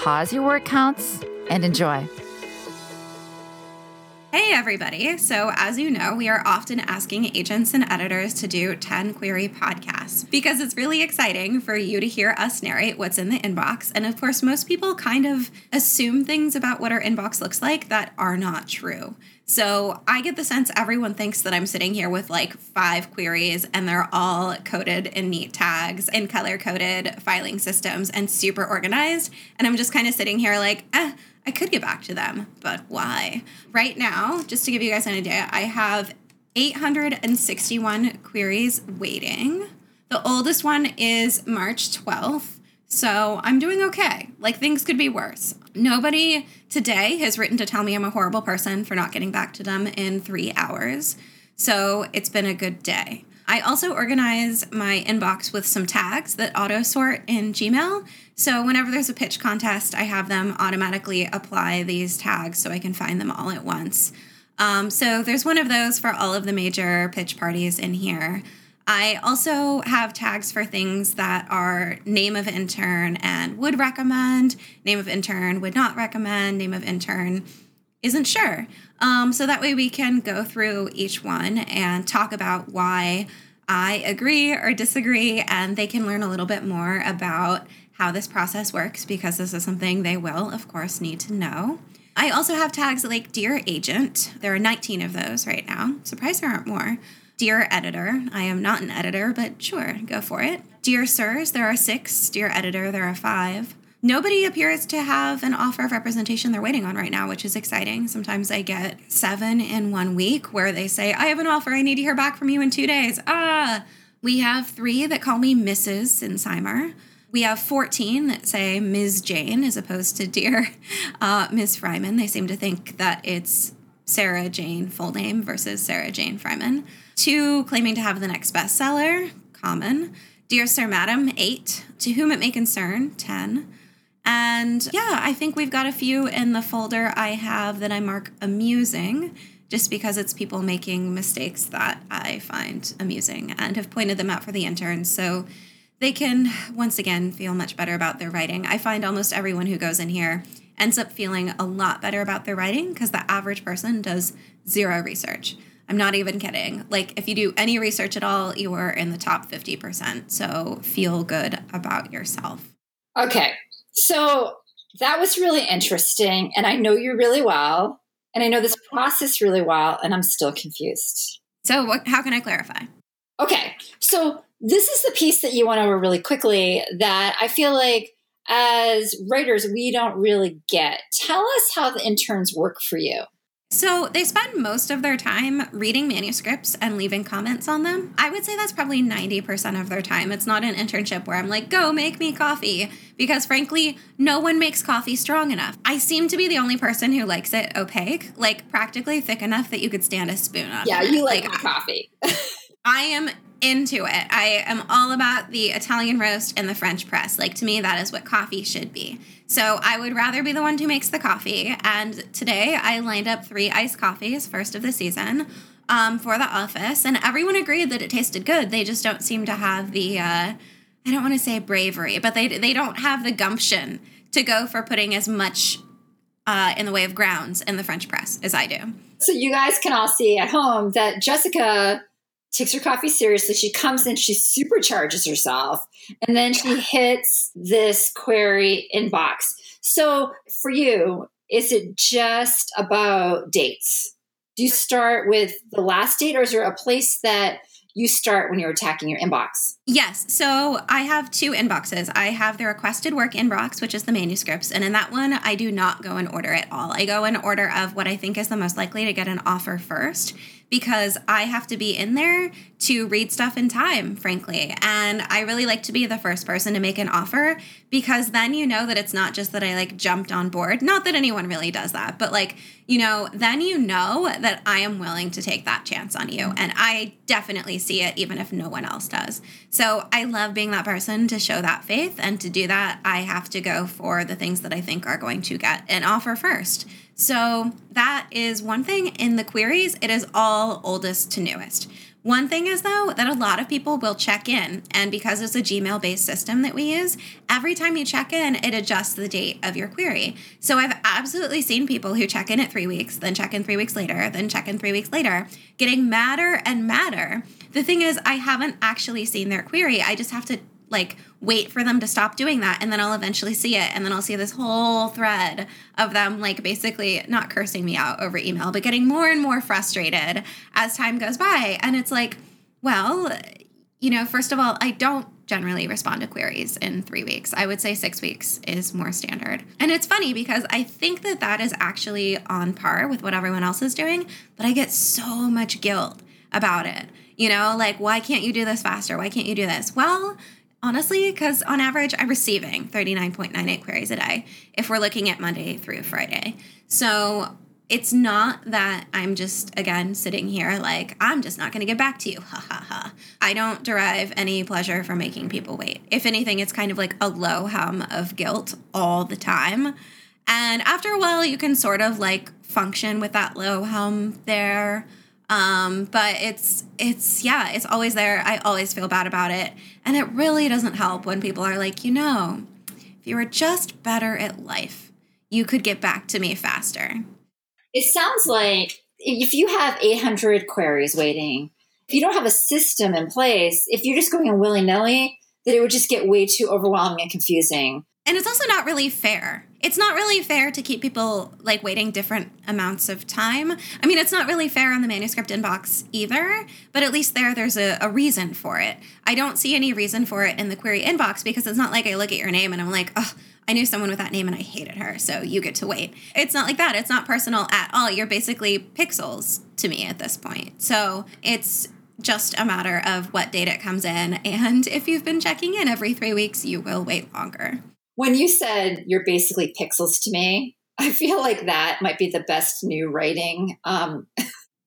pause your word counts, and enjoy. Hey, everybody. So, as you know, we are often asking agents and editors to do 10 query podcasts because it's really exciting for you to hear us narrate what's in the inbox. And of course, most people kind of assume things about what our inbox looks like that are not true. So, I get the sense everyone thinks that I'm sitting here with like five queries and they're all coded in neat tags and color coded filing systems and super organized. And I'm just kind of sitting here like, eh I could get back to them, but why? Right now, just to give you guys an idea, I have 861 queries waiting. The oldest one is March 12th. So I'm doing okay. Like things could be worse. Nobody today has written to tell me I'm a horrible person for not getting back to them in three hours. So it's been a good day. I also organize my inbox with some tags that auto sort in Gmail. So whenever there's a pitch contest, I have them automatically apply these tags so I can find them all at once. Um, so there's one of those for all of the major pitch parties in here. I also have tags for things that are name of intern and would recommend, name of intern would not recommend, name of intern isn't sure. Um, so that way we can go through each one and talk about why I agree or disagree, and they can learn a little bit more about how this process works because this is something they will, of course, need to know. I also have tags like Dear Agent. There are 19 of those right now. Surprised there aren't more. Dear Editor. I am not an editor, but sure, go for it. Dear Sirs, there are six. Dear Editor, there are five nobody appears to have an offer of representation they're waiting on right now, which is exciting. Sometimes I get seven in one week where they say, I have an offer, I need to hear back from you in two days. Ah, we have three that call me Mrs. Sinsheimer. We have 14 that say Ms. Jane as opposed to Dear uh, Ms. Freymann. They seem to think that it's Sarah Jane full name versus Sarah Jane Freymann. Two claiming to have the next bestseller, common. Dear Sir Madam, eight. To whom it may concern, 10. And yeah, I think we've got a few in the folder I have that I mark amusing just because it's people making mistakes that I find amusing and have pointed them out for the interns. So they can once again feel much better about their writing. I find almost everyone who goes in here ends up feeling a lot better about their writing because the average person does zero research. I'm not even kidding. Like, if you do any research at all, you are in the top 50%. So feel good about yourself. Okay. So that was really interesting. And I know you really well. And I know this process really well. And I'm still confused. So, what, how can I clarify? Okay. So, this is the piece that you went over really quickly that I feel like as writers, we don't really get. Tell us how the interns work for you. So they spend most of their time reading manuscripts and leaving comments on them. I would say that's probably 90% of their time. It's not an internship where I'm like, go make me coffee, because frankly, no one makes coffee strong enough. I seem to be the only person who likes it opaque, like practically thick enough that you could stand a spoon on yeah, it. Yeah, you like, like coffee. I am into it. I am all about the Italian roast and the French press. Like to me, that is what coffee should be. So I would rather be the one who makes the coffee. And today I lined up three iced coffees, first of the season, um, for the office, and everyone agreed that it tasted good. They just don't seem to have the uh, I don't want to say bravery, but they they don't have the gumption to go for putting as much uh, in the way of grounds in the French press as I do. So you guys can all see at home that Jessica takes her coffee seriously. She comes in, she supercharges herself, and then she hits this query inbox. So for you, is it just about dates? Do you start with the last date, or is there a place that you start when you're attacking your inbox? Yes. So I have two inboxes. I have the requested work inbox, which is the manuscripts. And in that one, I do not go in order at all. I go in order of what I think is the most likely to get an offer first because I have to be in there to read stuff in time, frankly. And I really like to be the first person to make an offer because then you know that it's not just that I like jumped on board. Not that anyone really does that, but like, you know, then you know that I am willing to take that chance on you. And I definitely see it even if no one else does. So I love being that person to show that faith. And to do that, I have to go for the things that I think are going to get an offer first. So that is one thing. In the queries, it is all oldest to newest. One thing is, though, that a lot of people will check in. And because it's a Gmail based system that we use, every time you check in, it adjusts the date of your query. So I've absolutely seen people who check in at three weeks, then check in three weeks later, then check in three weeks later, getting madder and madder. The thing is, I haven't actually seen their query. I just have to like wait for them to stop doing that and then I'll eventually see it and then I'll see this whole thread of them like basically not cursing me out over email but getting more and more frustrated as time goes by. And it's like well you know first of all I don't generally respond to queries in 3 weeks. I would say 6 weeks is more standard. And it's funny because I think that that is actually on par with what everyone else is doing but I get so much guilt about it. You know like why can't you do this faster? Why can't you do this? Well honestly, because on average, I'm receiving 39.98 queries a day if we're looking at Monday through Friday. So it's not that I'm just, again, sitting here like, I'm just not going to get back to you. Ha ha ha. I don't derive any pleasure from making people wait. If anything, it's kind of like a low hum of guilt all the time. And after a while, you can sort of like function with that low hum there. Um, but it's it's yeah, it's always there. I always feel bad about it. And it really doesn't help when people are like, you know, if you were just better at life, you could get back to me faster. It sounds like if you have 800 queries waiting, if you don't have a system in place, if you're just going in willy nilly, that it would just get way too overwhelming and confusing. And it's also not really fair. It's not really fair to keep people like waiting different amounts of time. I mean, it's not really fair on the manuscript inbox either, but at least there, there's a, a reason for it. I don't see any reason for it in the query inbox because it's not like I look at your name and I'm like, oh, I knew someone with that name and I hated her, so you get to wait. It's not like that. It's not personal at all. You're basically pixels to me at this point. So it's just a matter of what date it comes in. And if you've been checking in every three weeks, you will wait longer. When you said you're basically pixels to me, I feel like that might be the best new writing. Um,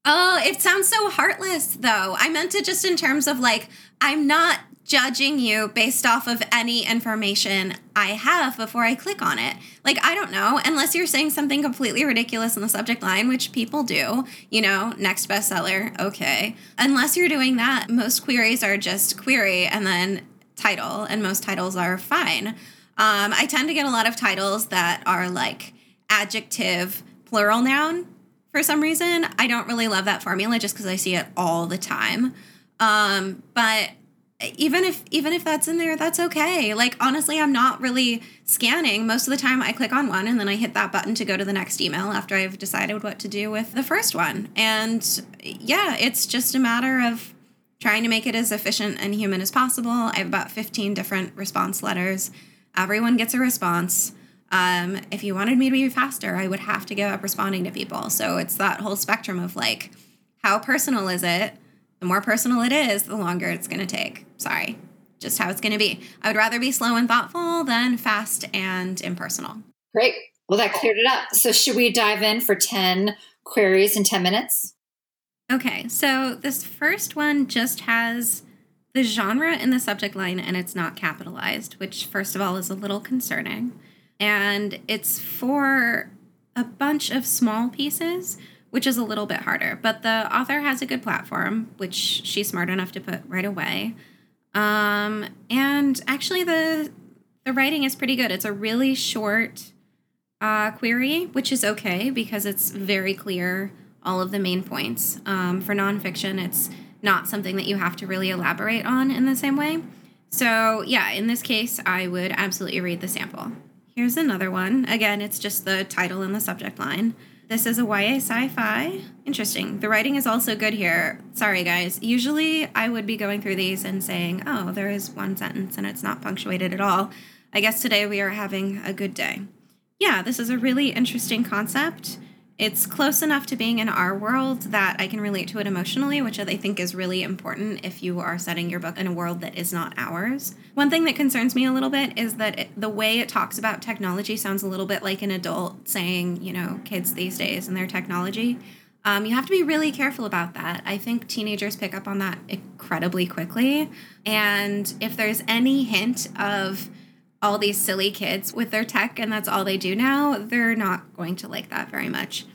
oh, it sounds so heartless, though. I meant it just in terms of like, I'm not judging you based off of any information I have before I click on it. Like, I don't know, unless you're saying something completely ridiculous in the subject line, which people do, you know, next bestseller, okay. Unless you're doing that, most queries are just query and then title, and most titles are fine. Um, I tend to get a lot of titles that are like adjective plural noun for some reason. I don't really love that formula just because I see it all the time. Um, but even if even if that's in there, that's okay. Like honestly, I'm not really scanning. Most of the time I click on one and then I hit that button to go to the next email after I've decided what to do with the first one. And yeah, it's just a matter of trying to make it as efficient and human as possible. I have about 15 different response letters Everyone gets a response. Um, if you wanted me to be faster, I would have to give up responding to people. So it's that whole spectrum of like, how personal is it? The more personal it is, the longer it's going to take. Sorry, just how it's going to be. I would rather be slow and thoughtful than fast and impersonal. Great. Well, that cleared it up. So, should we dive in for 10 queries in 10 minutes? Okay. So, this first one just has the genre in the subject line and it's not capitalized, which, first of all, is a little concerning. And it's for a bunch of small pieces, which is a little bit harder. But the author has a good platform, which she's smart enough to put right away. Um, and actually, the the writing is pretty good. It's a really short uh, query, which is okay because it's very clear all of the main points. Um, for nonfiction, it's not something that you have to really elaborate on in the same way. So, yeah, in this case, I would absolutely read the sample. Here's another one. Again, it's just the title and the subject line. This is a YA sci fi. Interesting. The writing is also good here. Sorry, guys. Usually I would be going through these and saying, oh, there is one sentence and it's not punctuated at all. I guess today we are having a good day. Yeah, this is a really interesting concept It's close enough to being in our world that I can relate to it emotionally, which I think is really important if you are setting your book in a world that is not ours. One thing that concerns me a little bit is that it, the way it talks about technology sounds a little bit like an adult saying, you know, kids these days and their technology. Um, you have to be really careful about that. I think teenagers pick up on that incredibly quickly. And if there's any hint of all these silly kids with their tech and that's all they do now, they're not going to like that very much.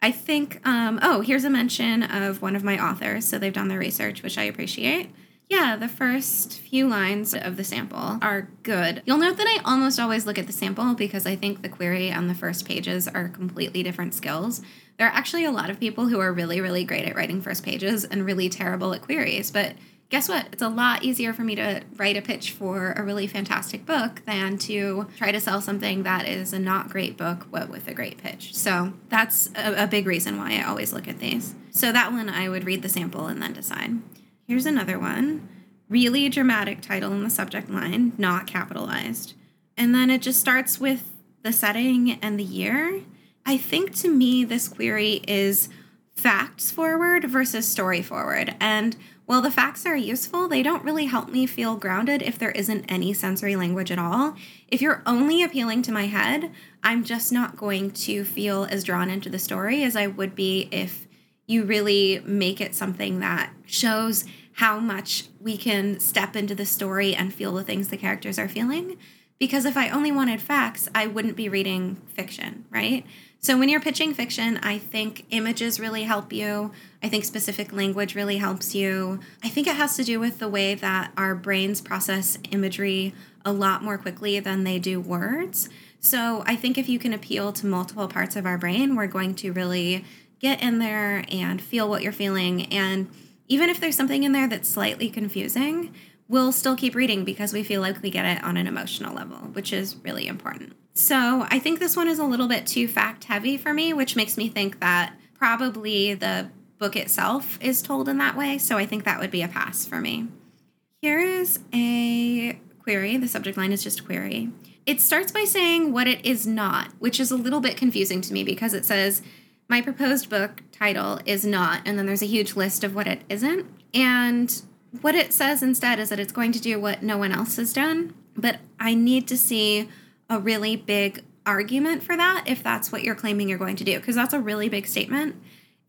I think, um, oh, here's a mention of one of my authors. So they've done their research, which I appreciate. Yeah, the first few lines of the sample are good. You'll note that I almost always look at the sample because I think the query on the first pages are completely different skills. There are actually a lot of people who are really, really great at writing first pages and really terrible at queries, but guess what? It's a lot easier for me to write a pitch for a really fantastic book than to try to sell something that is a not great book, but with a great pitch. So that's a, a big reason why I always look at these. So that one I would read the sample and then decide. Here's another one really dramatic title in the subject line, not capitalized. And then it just starts with the setting and the year. I think to me, this query is facts forward versus story forward. And while the facts are useful, they don't really help me feel grounded if there isn't any sensory language at all. If you're only appealing to my head, I'm just not going to feel as drawn into the story as I would be if you really make it something that shows how much we can step into the story and feel the things the characters are feeling. Because if I only wanted facts, I wouldn't be reading fiction, right? So when you're pitching fiction, I think images really help you. I think specific language really helps you. I think it has to do with the way that our brains process imagery a lot more quickly than they do words. So I think if you can appeal to multiple parts of our brain, we're going to really get in there and feel what you're feeling. And even if there's something in there that's slightly confusing, we'll still keep reading because we feel like we get it on an emotional level, which is really important. So I think this one is a little bit too fact heavy for me, which makes me think that probably the book itself is told in that way. So I think that would be a pass for me. Here is a query. The subject line is just query. It starts by saying what it is not, which is a little bit confusing to me because it says, My proposed book title is not, and then there's a huge list of what it isn't. And what it says instead is that it's going to do what no one else has done. But I need to see a really big argument for that if that's what you're claiming you're going to do, because that's a really big statement.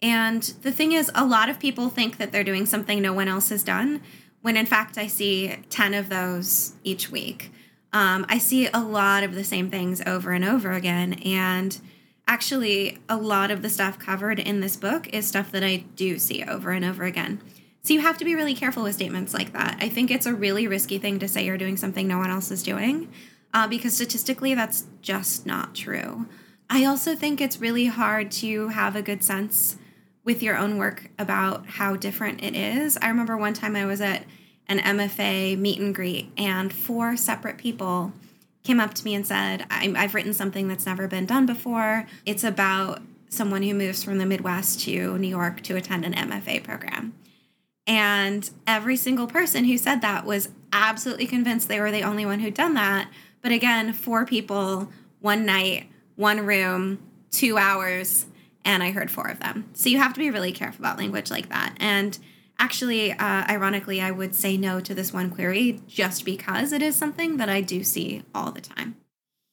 And the thing is, a lot of people think that they're doing something no one else has done, when in fact, I see 10 of those each week. Um, I see a lot of the same things over and over again. And actually, a lot of the stuff covered in this book is stuff that I do see over and over again. So you have to be really careful with statements like that. I think it's a really risky thing to say you're doing something no one else is doing uh, because statistically, that's just not true. I also think it's really hard to have a good sense with your own work about how different it is. I remember one time I was at an MFA meet and greet, and four separate people came up to me and said, I've written something that's never been done before. It's about someone who moves from the Midwest to New York to attend an MFA program. And every single person who said that was absolutely convinced they were the only one who'd done that. But again, four people, one night, one room, two hours, and I heard four of them. So you have to be really careful about language like that. And actually, uh, ironically, I would say no to this one query just because it is something that I do see all the time.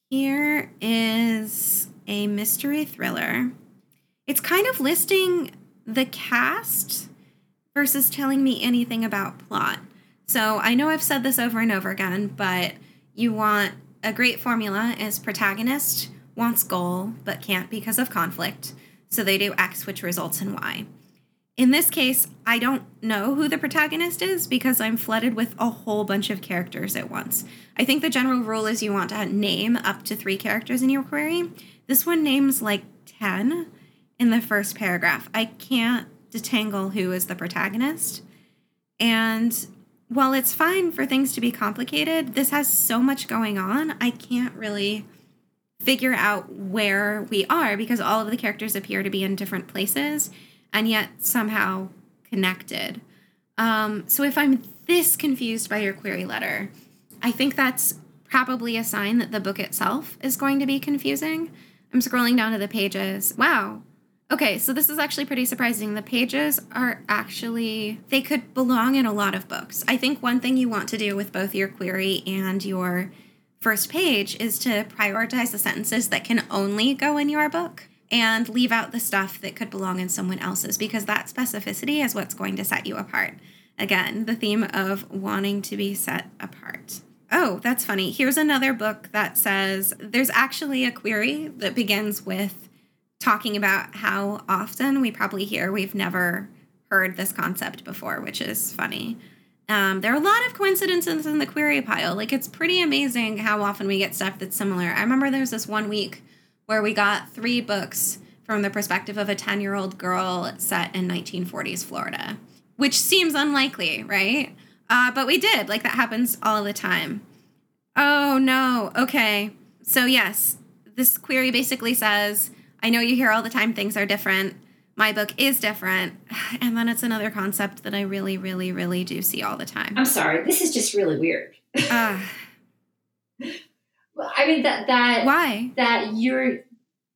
Here is a mystery thriller. It's kind of listing the cast versus telling me anything about plot. So I know I've said this over and over again, but you want a great formula is protagonist wants goal but can't because of conflict. So they do X, which results in Y. In this case, I don't know who the protagonist is because I'm flooded with a whole bunch of characters at once. I think the general rule is you want to name up to three characters in your query. This one names like 10 in the first paragraph. I can't detangle who is the protagonist. And while it's fine for things to be complicated, this has so much going on, I can't really figure out where we are because all of the characters appear to be in different places and yet somehow connected. Um, so if I'm this confused by your query letter, I think that's probably a sign that the book itself is going to be confusing. I'm scrolling down to the pages. Wow, Okay, so this is actually pretty surprising. The pages are actually, they could belong in a lot of books. I think one thing you want to do with both your query and your first page is to prioritize the sentences that can only go in your book and leave out the stuff that could belong in someone else's because that specificity is what's going to set you apart. Again, the theme of wanting to be set apart. Oh, that's funny. Here's another book that says there's actually a query that begins with talking about how often we probably hear we've never heard this concept before, which is funny. Um, there are a lot of coincidences in the query pile. Like, it's pretty amazing how often we get stuff that's similar. I remember there was this one week where we got three books from the perspective of a 10 year old girl set in 1940s Florida, which seems unlikely, right? Uh, but we did. Like, that happens all the time. Oh, no. Okay. So, yes, this query basically says I know you hear all the time things are different. My book is different. And then it's another concept that I really, really, really do see all the time. I'm sorry. This is just really weird. Uh, I mean that that why? that you're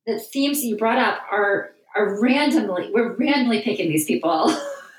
the themes that you brought up are are randomly we're randomly picking these people.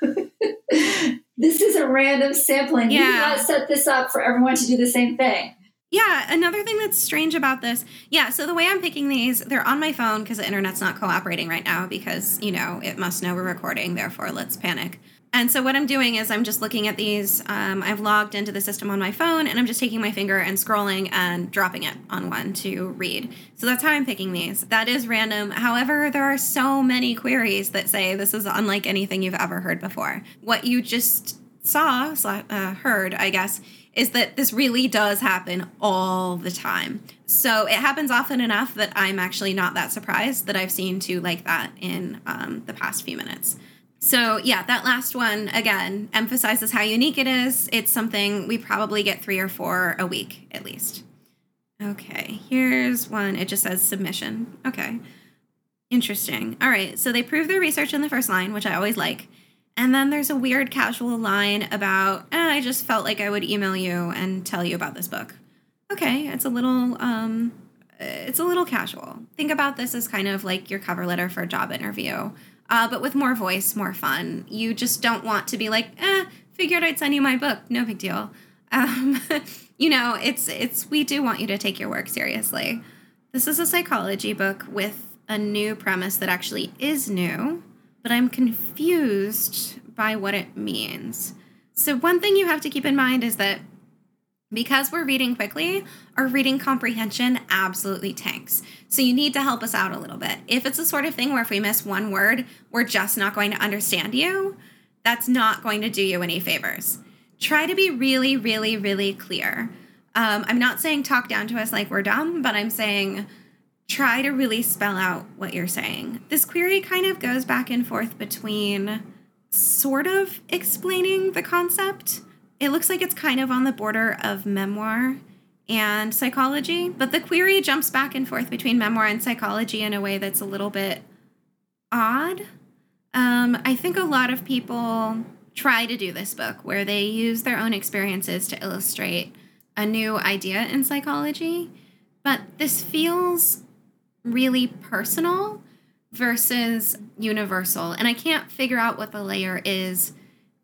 this is a random sampling. Yeah. We not set this up for everyone to do the same thing. Yeah, another thing that's strange about this. Yeah, so the way I'm picking these, they're on my phone because the internet's not cooperating right now because, you know, it must know we're recording, therefore let's panic. And so what I'm doing is I'm just looking at these. Um, I've logged into the system on my phone and I'm just taking my finger and scrolling and dropping it on one to read. So that's how I'm picking these. That is random. However, there are so many queries that say this is unlike anything you've ever heard before. What you just saw, uh, heard, I guess, is that this really does happen all the time. So it happens often enough that I'm actually not that surprised that I've seen two like that in um, the past few minutes. So, yeah, that last one again emphasizes how unique it is. It's something we probably get three or four a week at least. Okay, here's one. It just says submission. Okay. Interesting. All right, so they prove their research in the first line, which I always like. And then there's a weird casual line about, eh, I just felt like I would email you and tell you about this book. Okay, it's a little um it's a little casual. Think about this as kind of like your cover letter for a job interview, uh, but with more voice, more fun. You just don't want to be like, eh, figured I'd send you my book. No big deal. Um, you know, it's it's we do want you to take your work seriously. This is a psychology book with a new premise that actually is new but I'm confused by what it means. So, one thing you have to keep in mind is that because we're reading quickly, our reading comprehension absolutely tanks. So, you need to help us out a little bit. If it's the sort of thing where if we miss one word, we're just not going to understand you, that's not going to do you any favors. Try to be really, really, really clear. Um, I'm not saying talk down to us like we're dumb, but I'm saying try to really spell out what you're saying. This query kind of goes back and forth between sort of explaining the concept. It looks like it's kind of on the border of memoir and psychology, but the query jumps back and forth between memoir and psychology in a way that's a little bit odd. Um, I think a lot of people try to do this book where they use their own experiences to illustrate a new idea in psychology, but this feels really personal versus universal. And I can't figure out what the layer is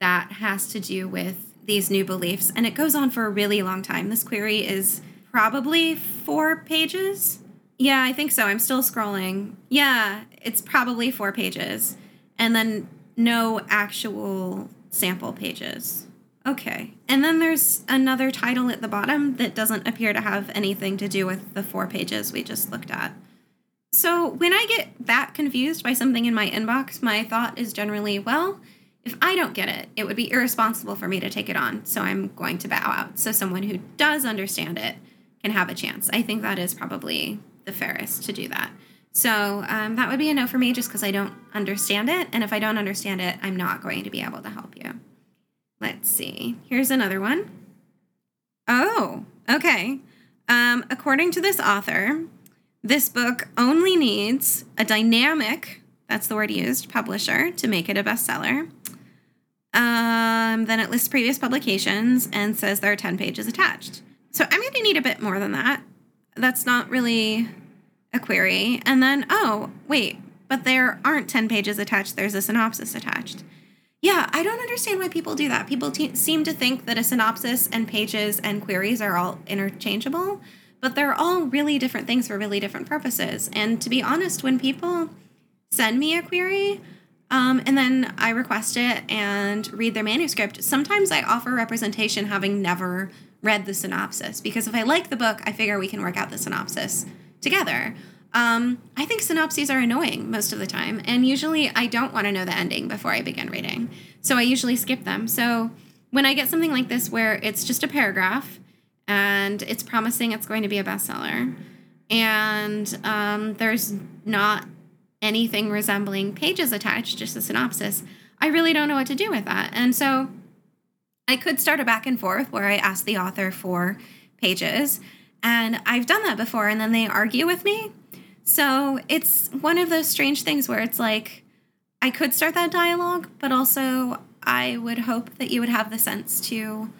that has to do with these new beliefs. And it goes on for a really long time. This query is probably four pages. Yeah, I think so. I'm still scrolling. Yeah, it's probably four pages. And then no actual sample pages. Okay. And then there's another title at the bottom that doesn't appear to have anything to do with the four pages we just looked at. So when I get that confused by something in my inbox, my thought is generally, well, if I don't get it, it would be irresponsible for me to take it on. So I'm going to bow out. So someone who does understand it can have a chance. I think that is probably the fairest to do that. So um, that would be a no for me just because I don't understand it. And if I don't understand it, I'm not going to be able to help you. Let's see. Here's another one. Oh, okay. Um, according to this author, this book only needs a dynamic, that's the word used, publisher to make it a bestseller. Um, then it lists previous publications and says there are 10 pages attached. So I'm going to need a bit more than that. That's not really a query. And then, oh, wait, but there aren't 10 pages attached, there's a synopsis attached. Yeah, I don't understand why people do that. People te- seem to think that a synopsis and pages and queries are all interchangeable, but they're all really different things for really different purposes. And to be honest, when people send me a query, um, and then I request it and read their manuscript. Sometimes I offer representation having never read the synopsis because if I like the book, I figure we can work out the synopsis together. Um, I think synopses are annoying most of the time, and usually I don't want to know the ending before I begin reading. So I usually skip them. So when I get something like this where it's just a paragraph and it's promising it's going to be a bestseller, and um, there's not anything resembling pages attached, just a synopsis, I really don't know what to do with that. And so I could start a back and forth where I ask the author for pages. And I've done that before, and then they argue with me. So it's one of those strange things where it's like, I could start that dialogue, but also I would hope that you would have the sense to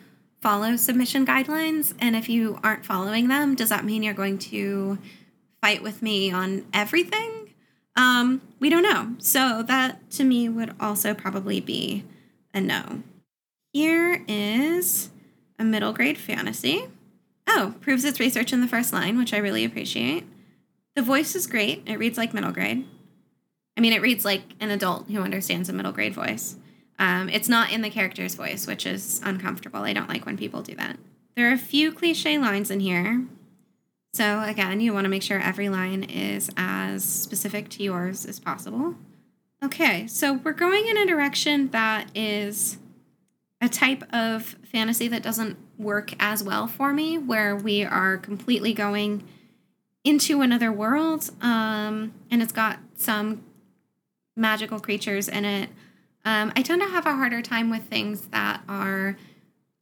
follow submission guidelines. And if you aren't following them, does that mean you're going to fight with me on everything? Um, we don't know. So that to me would also probably be a no. Here is a middle grade fantasy. Oh, proves its research in the first line, which I really appreciate. The voice is great. It reads like middle grade. I mean, it reads like an adult who understands a middle grade voice. Um, it's not in the character's voice, which is uncomfortable. I don't like when people do that. There are a few cliche lines in here, so again, you want to make sure every line is as specific to yours as possible. Okay, so we're going in a direction that is a type of fantasy that doesn't work as well for me, where we are completely going into another world, um, and it's got some magical creatures in it. Um, I tend to have a harder time with things that are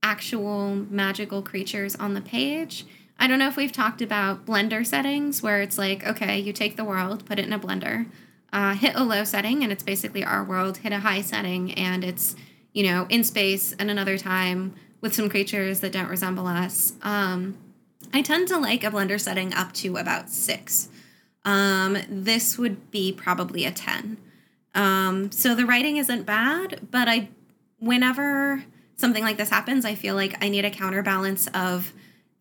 actual magical creatures on the page I don't know if we've talked about blender settings where it's like, okay, you take the world, put it in a blender, uh, hit a low setting, and it's basically our world, hit a high setting, and it's, you know, in space and another time with some creatures that don't resemble us. Um, I tend to like a blender setting up to about six. Um, this would be probably a 10. Um, so the writing isn't bad, but I, whenever something like this happens, I feel like I need a counterbalance of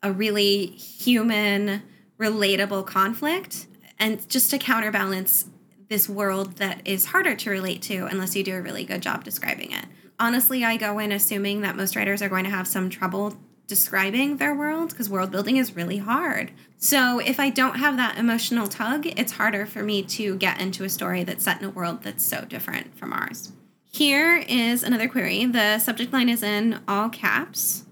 a really human, relatable conflict, and just to counterbalance this world that is harder to relate to unless you do a really good job describing it. Honestly, I go in assuming that most writers are going to have some trouble describing their world because world building is really hard. So, if I don't have that emotional tug, it's harder for me to get into a story that's set in a world that's so different from ours. Here is another query. The subject line is in all caps.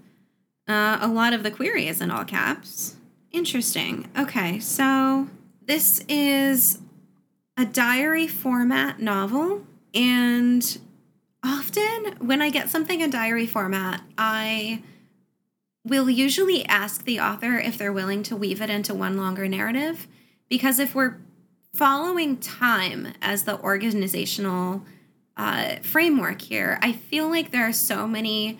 Uh, a lot of the query is in all caps. Interesting. Okay, so this is a diary format novel, and often when I get something in diary format, I will usually ask the author if they're willing to weave it into one longer narrative. Because if we're following time as the organizational uh, framework here, I feel like there are so many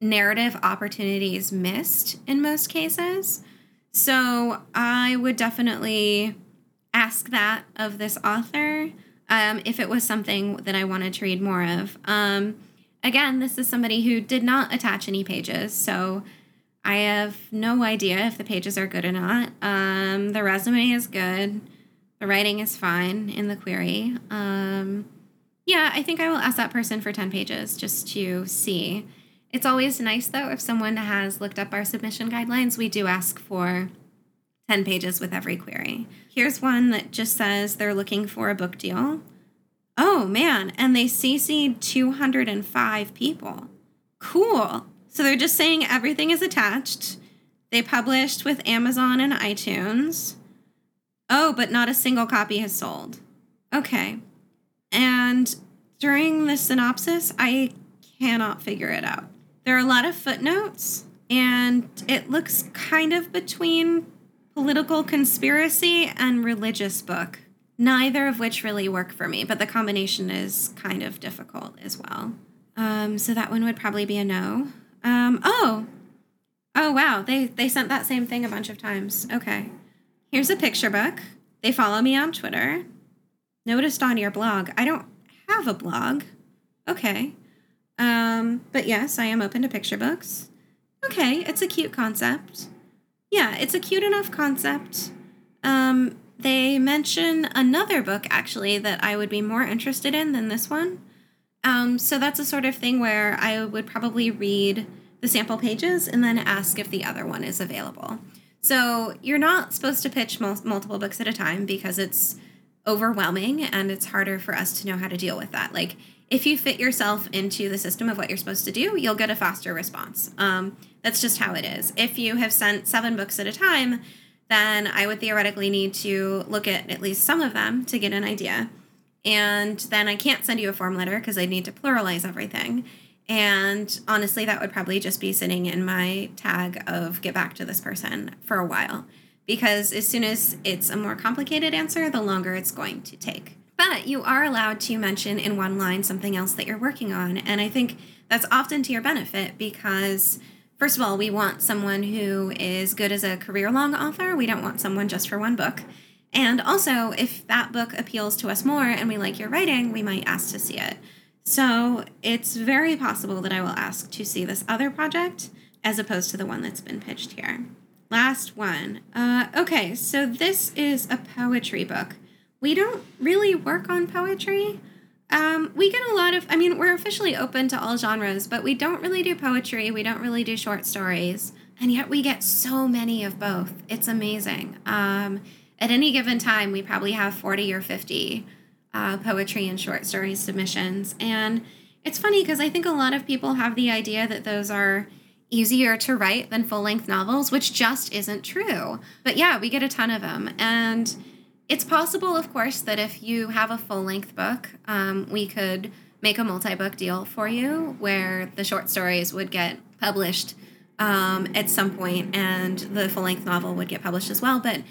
narrative opportunities missed in most cases. So I would definitely ask that of this author um, if it was something that I wanted to read more of. Um, again, this is somebody who did not attach any pages, so I have no idea if the pages are good or not. Um, the resume is good, the writing is fine in the query. Um, yeah, I think I will ask that person for 10 pages just to see. It's always nice, though, if someone has looked up our submission guidelines, we do ask for 10 pages with every query. Here's one that just says they're looking for a book deal. Oh man, and they CC'd 205 people. Cool. So they're just saying everything is attached. They published with Amazon and iTunes. Oh, but not a single copy has sold. Okay. And during the synopsis, I cannot figure it out. There are a lot of footnotes, and it looks kind of between political conspiracy and religious book, neither of which really work for me, but the combination is kind of difficult as well. Um, so that one would probably be a no. Um, oh, oh wow, they they sent that same thing a bunch of times. Okay, here's a picture book. They follow me on Twitter. noticed on your blog. I don't have a blog. Okay. Um, but yes, I am open to picture books. Okay, it's a cute concept. Yeah, it's a cute enough concept. Um, they mention another book actually that I would be more interested in than this one. Um, so that's a sort of thing where I would probably read the sample pages and then ask if the other one is available. So you're not supposed to pitch mul- multiple books at a time because it's overwhelming and it's harder for us to know how to deal with that. Like if you fit yourself into the system of what you're supposed to do, you'll get a faster response. Um, that's just how it is. If you have sent seven books at a time, then I would theoretically need to look at at least some of them to get an idea. And then I can't send you a form letter because I need to pluralize everything. And honestly, that would probably just be sitting in my tag of get back to this person for a while. Because as soon as it's a more complicated answer, the longer it's going to take. But you are allowed to mention in one line something else that you're working on. And I think that's often to your benefit because, first of all, we want someone who is good as a career long author. We don't want someone just for one book. And also, if that book appeals to us more and we like your writing, we might ask to see it. So it's very possible that I will ask to see this other project as opposed to the one that's been pitched here. Last one. Uh, okay, so this is a poetry book. We don't really work on poetry. Um, we get a lot of, I mean, we're officially open to all genres, but we don't really do poetry. We don't really do short stories. And yet we get so many of both. It's amazing. Um, at any given time, we probably have 40 or 50 uh, poetry and short story submissions. And it's funny because I think a lot of people have the idea that those are easier to write than full length novels, which just isn't true. But yeah, we get a ton of them. And it's possible, of course, that if you have a full length book, um, we could make a multi book deal for you where the short stories would get published um, at some point and the full length novel would get published as well. But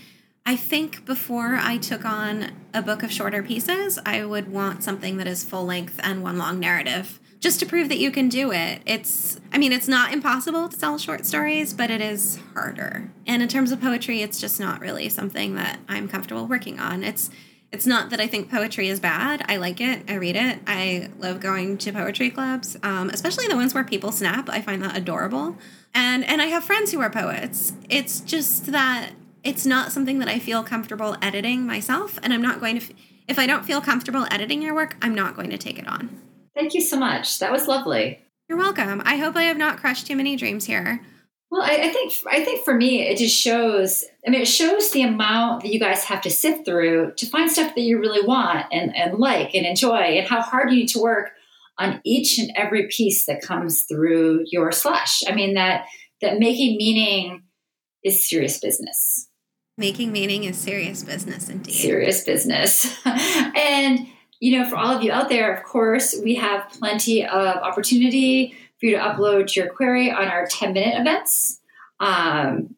I think before I took on a book of shorter pieces, I would want something that is full length and one long narrative just to prove that you can do it. It's, I mean, it's not impossible to sell short stories, but it is harder. And in terms of poetry, it's just not really something that I'm comfortable working on. It's, it's not that I think poetry is bad. I like it. I read it. I love going to poetry clubs, um, especially the ones where people snap. I find that adorable. And and I have friends who are poets. It's just that it's not something that I feel comfortable editing myself, and I'm not going to. If I don't feel comfortable editing your work, I'm not going to take it on. Thank you so much. That was lovely. You're welcome. I hope I have not crushed too many dreams here. Well, I, I, think I think for me, it just shows. I mean, it shows the amount that you guys have to sift through to find stuff that you really want and, and like and enjoy, and how hard you need to work on each and every piece that comes through your slush. I mean that that making meaning is serious business. Making meaning is serious business indeed. Serious business. and, you know, for all of you out there, of course, we have plenty of opportunity for you to upload your query on our 10 minute events. Um,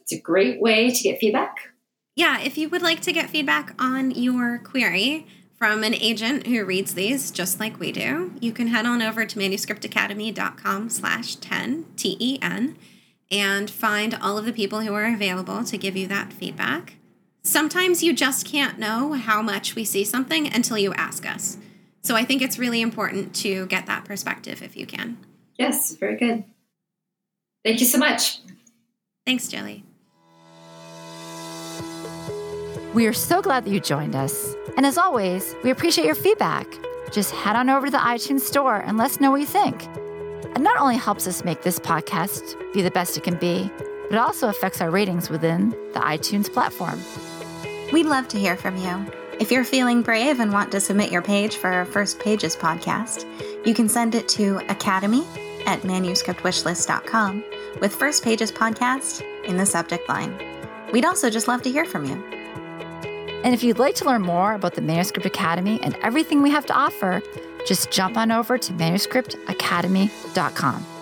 it's a great way to get feedback. Yeah, if you would like to get feedback on your query from an agent who reads these just like we do, you can head on over to manuscriptacademy.com slash 10, T-E-N, and find all of the people who are available to give you that feedback. Sometimes you just can't know how much we see something until you ask us. So I think it's really important to get that perspective if you can. Yes, very good. Thank you so much. Thanks, Jilly. We are so glad that you joined us. And as always, we appreciate your feedback. Just head on over to the iTunes store and let us know what you think. It not only helps us make this podcast be the best it can be, but it also affects our ratings within the iTunes platform. We'd love to hear from you. If you're feeling brave and want to submit your page for our First Pages podcast, you can send it to academy at manuscriptwishlist.com with First Pages podcast in the subject line. We'd also just love to hear from you. And if you'd like to learn more about the Manuscript Academy and everything we have to offer, just jump on over to manuscriptacademy.com.